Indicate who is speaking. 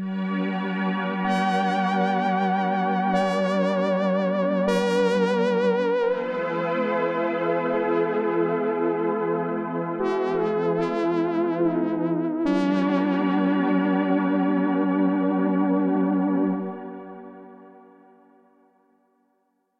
Speaker 1: you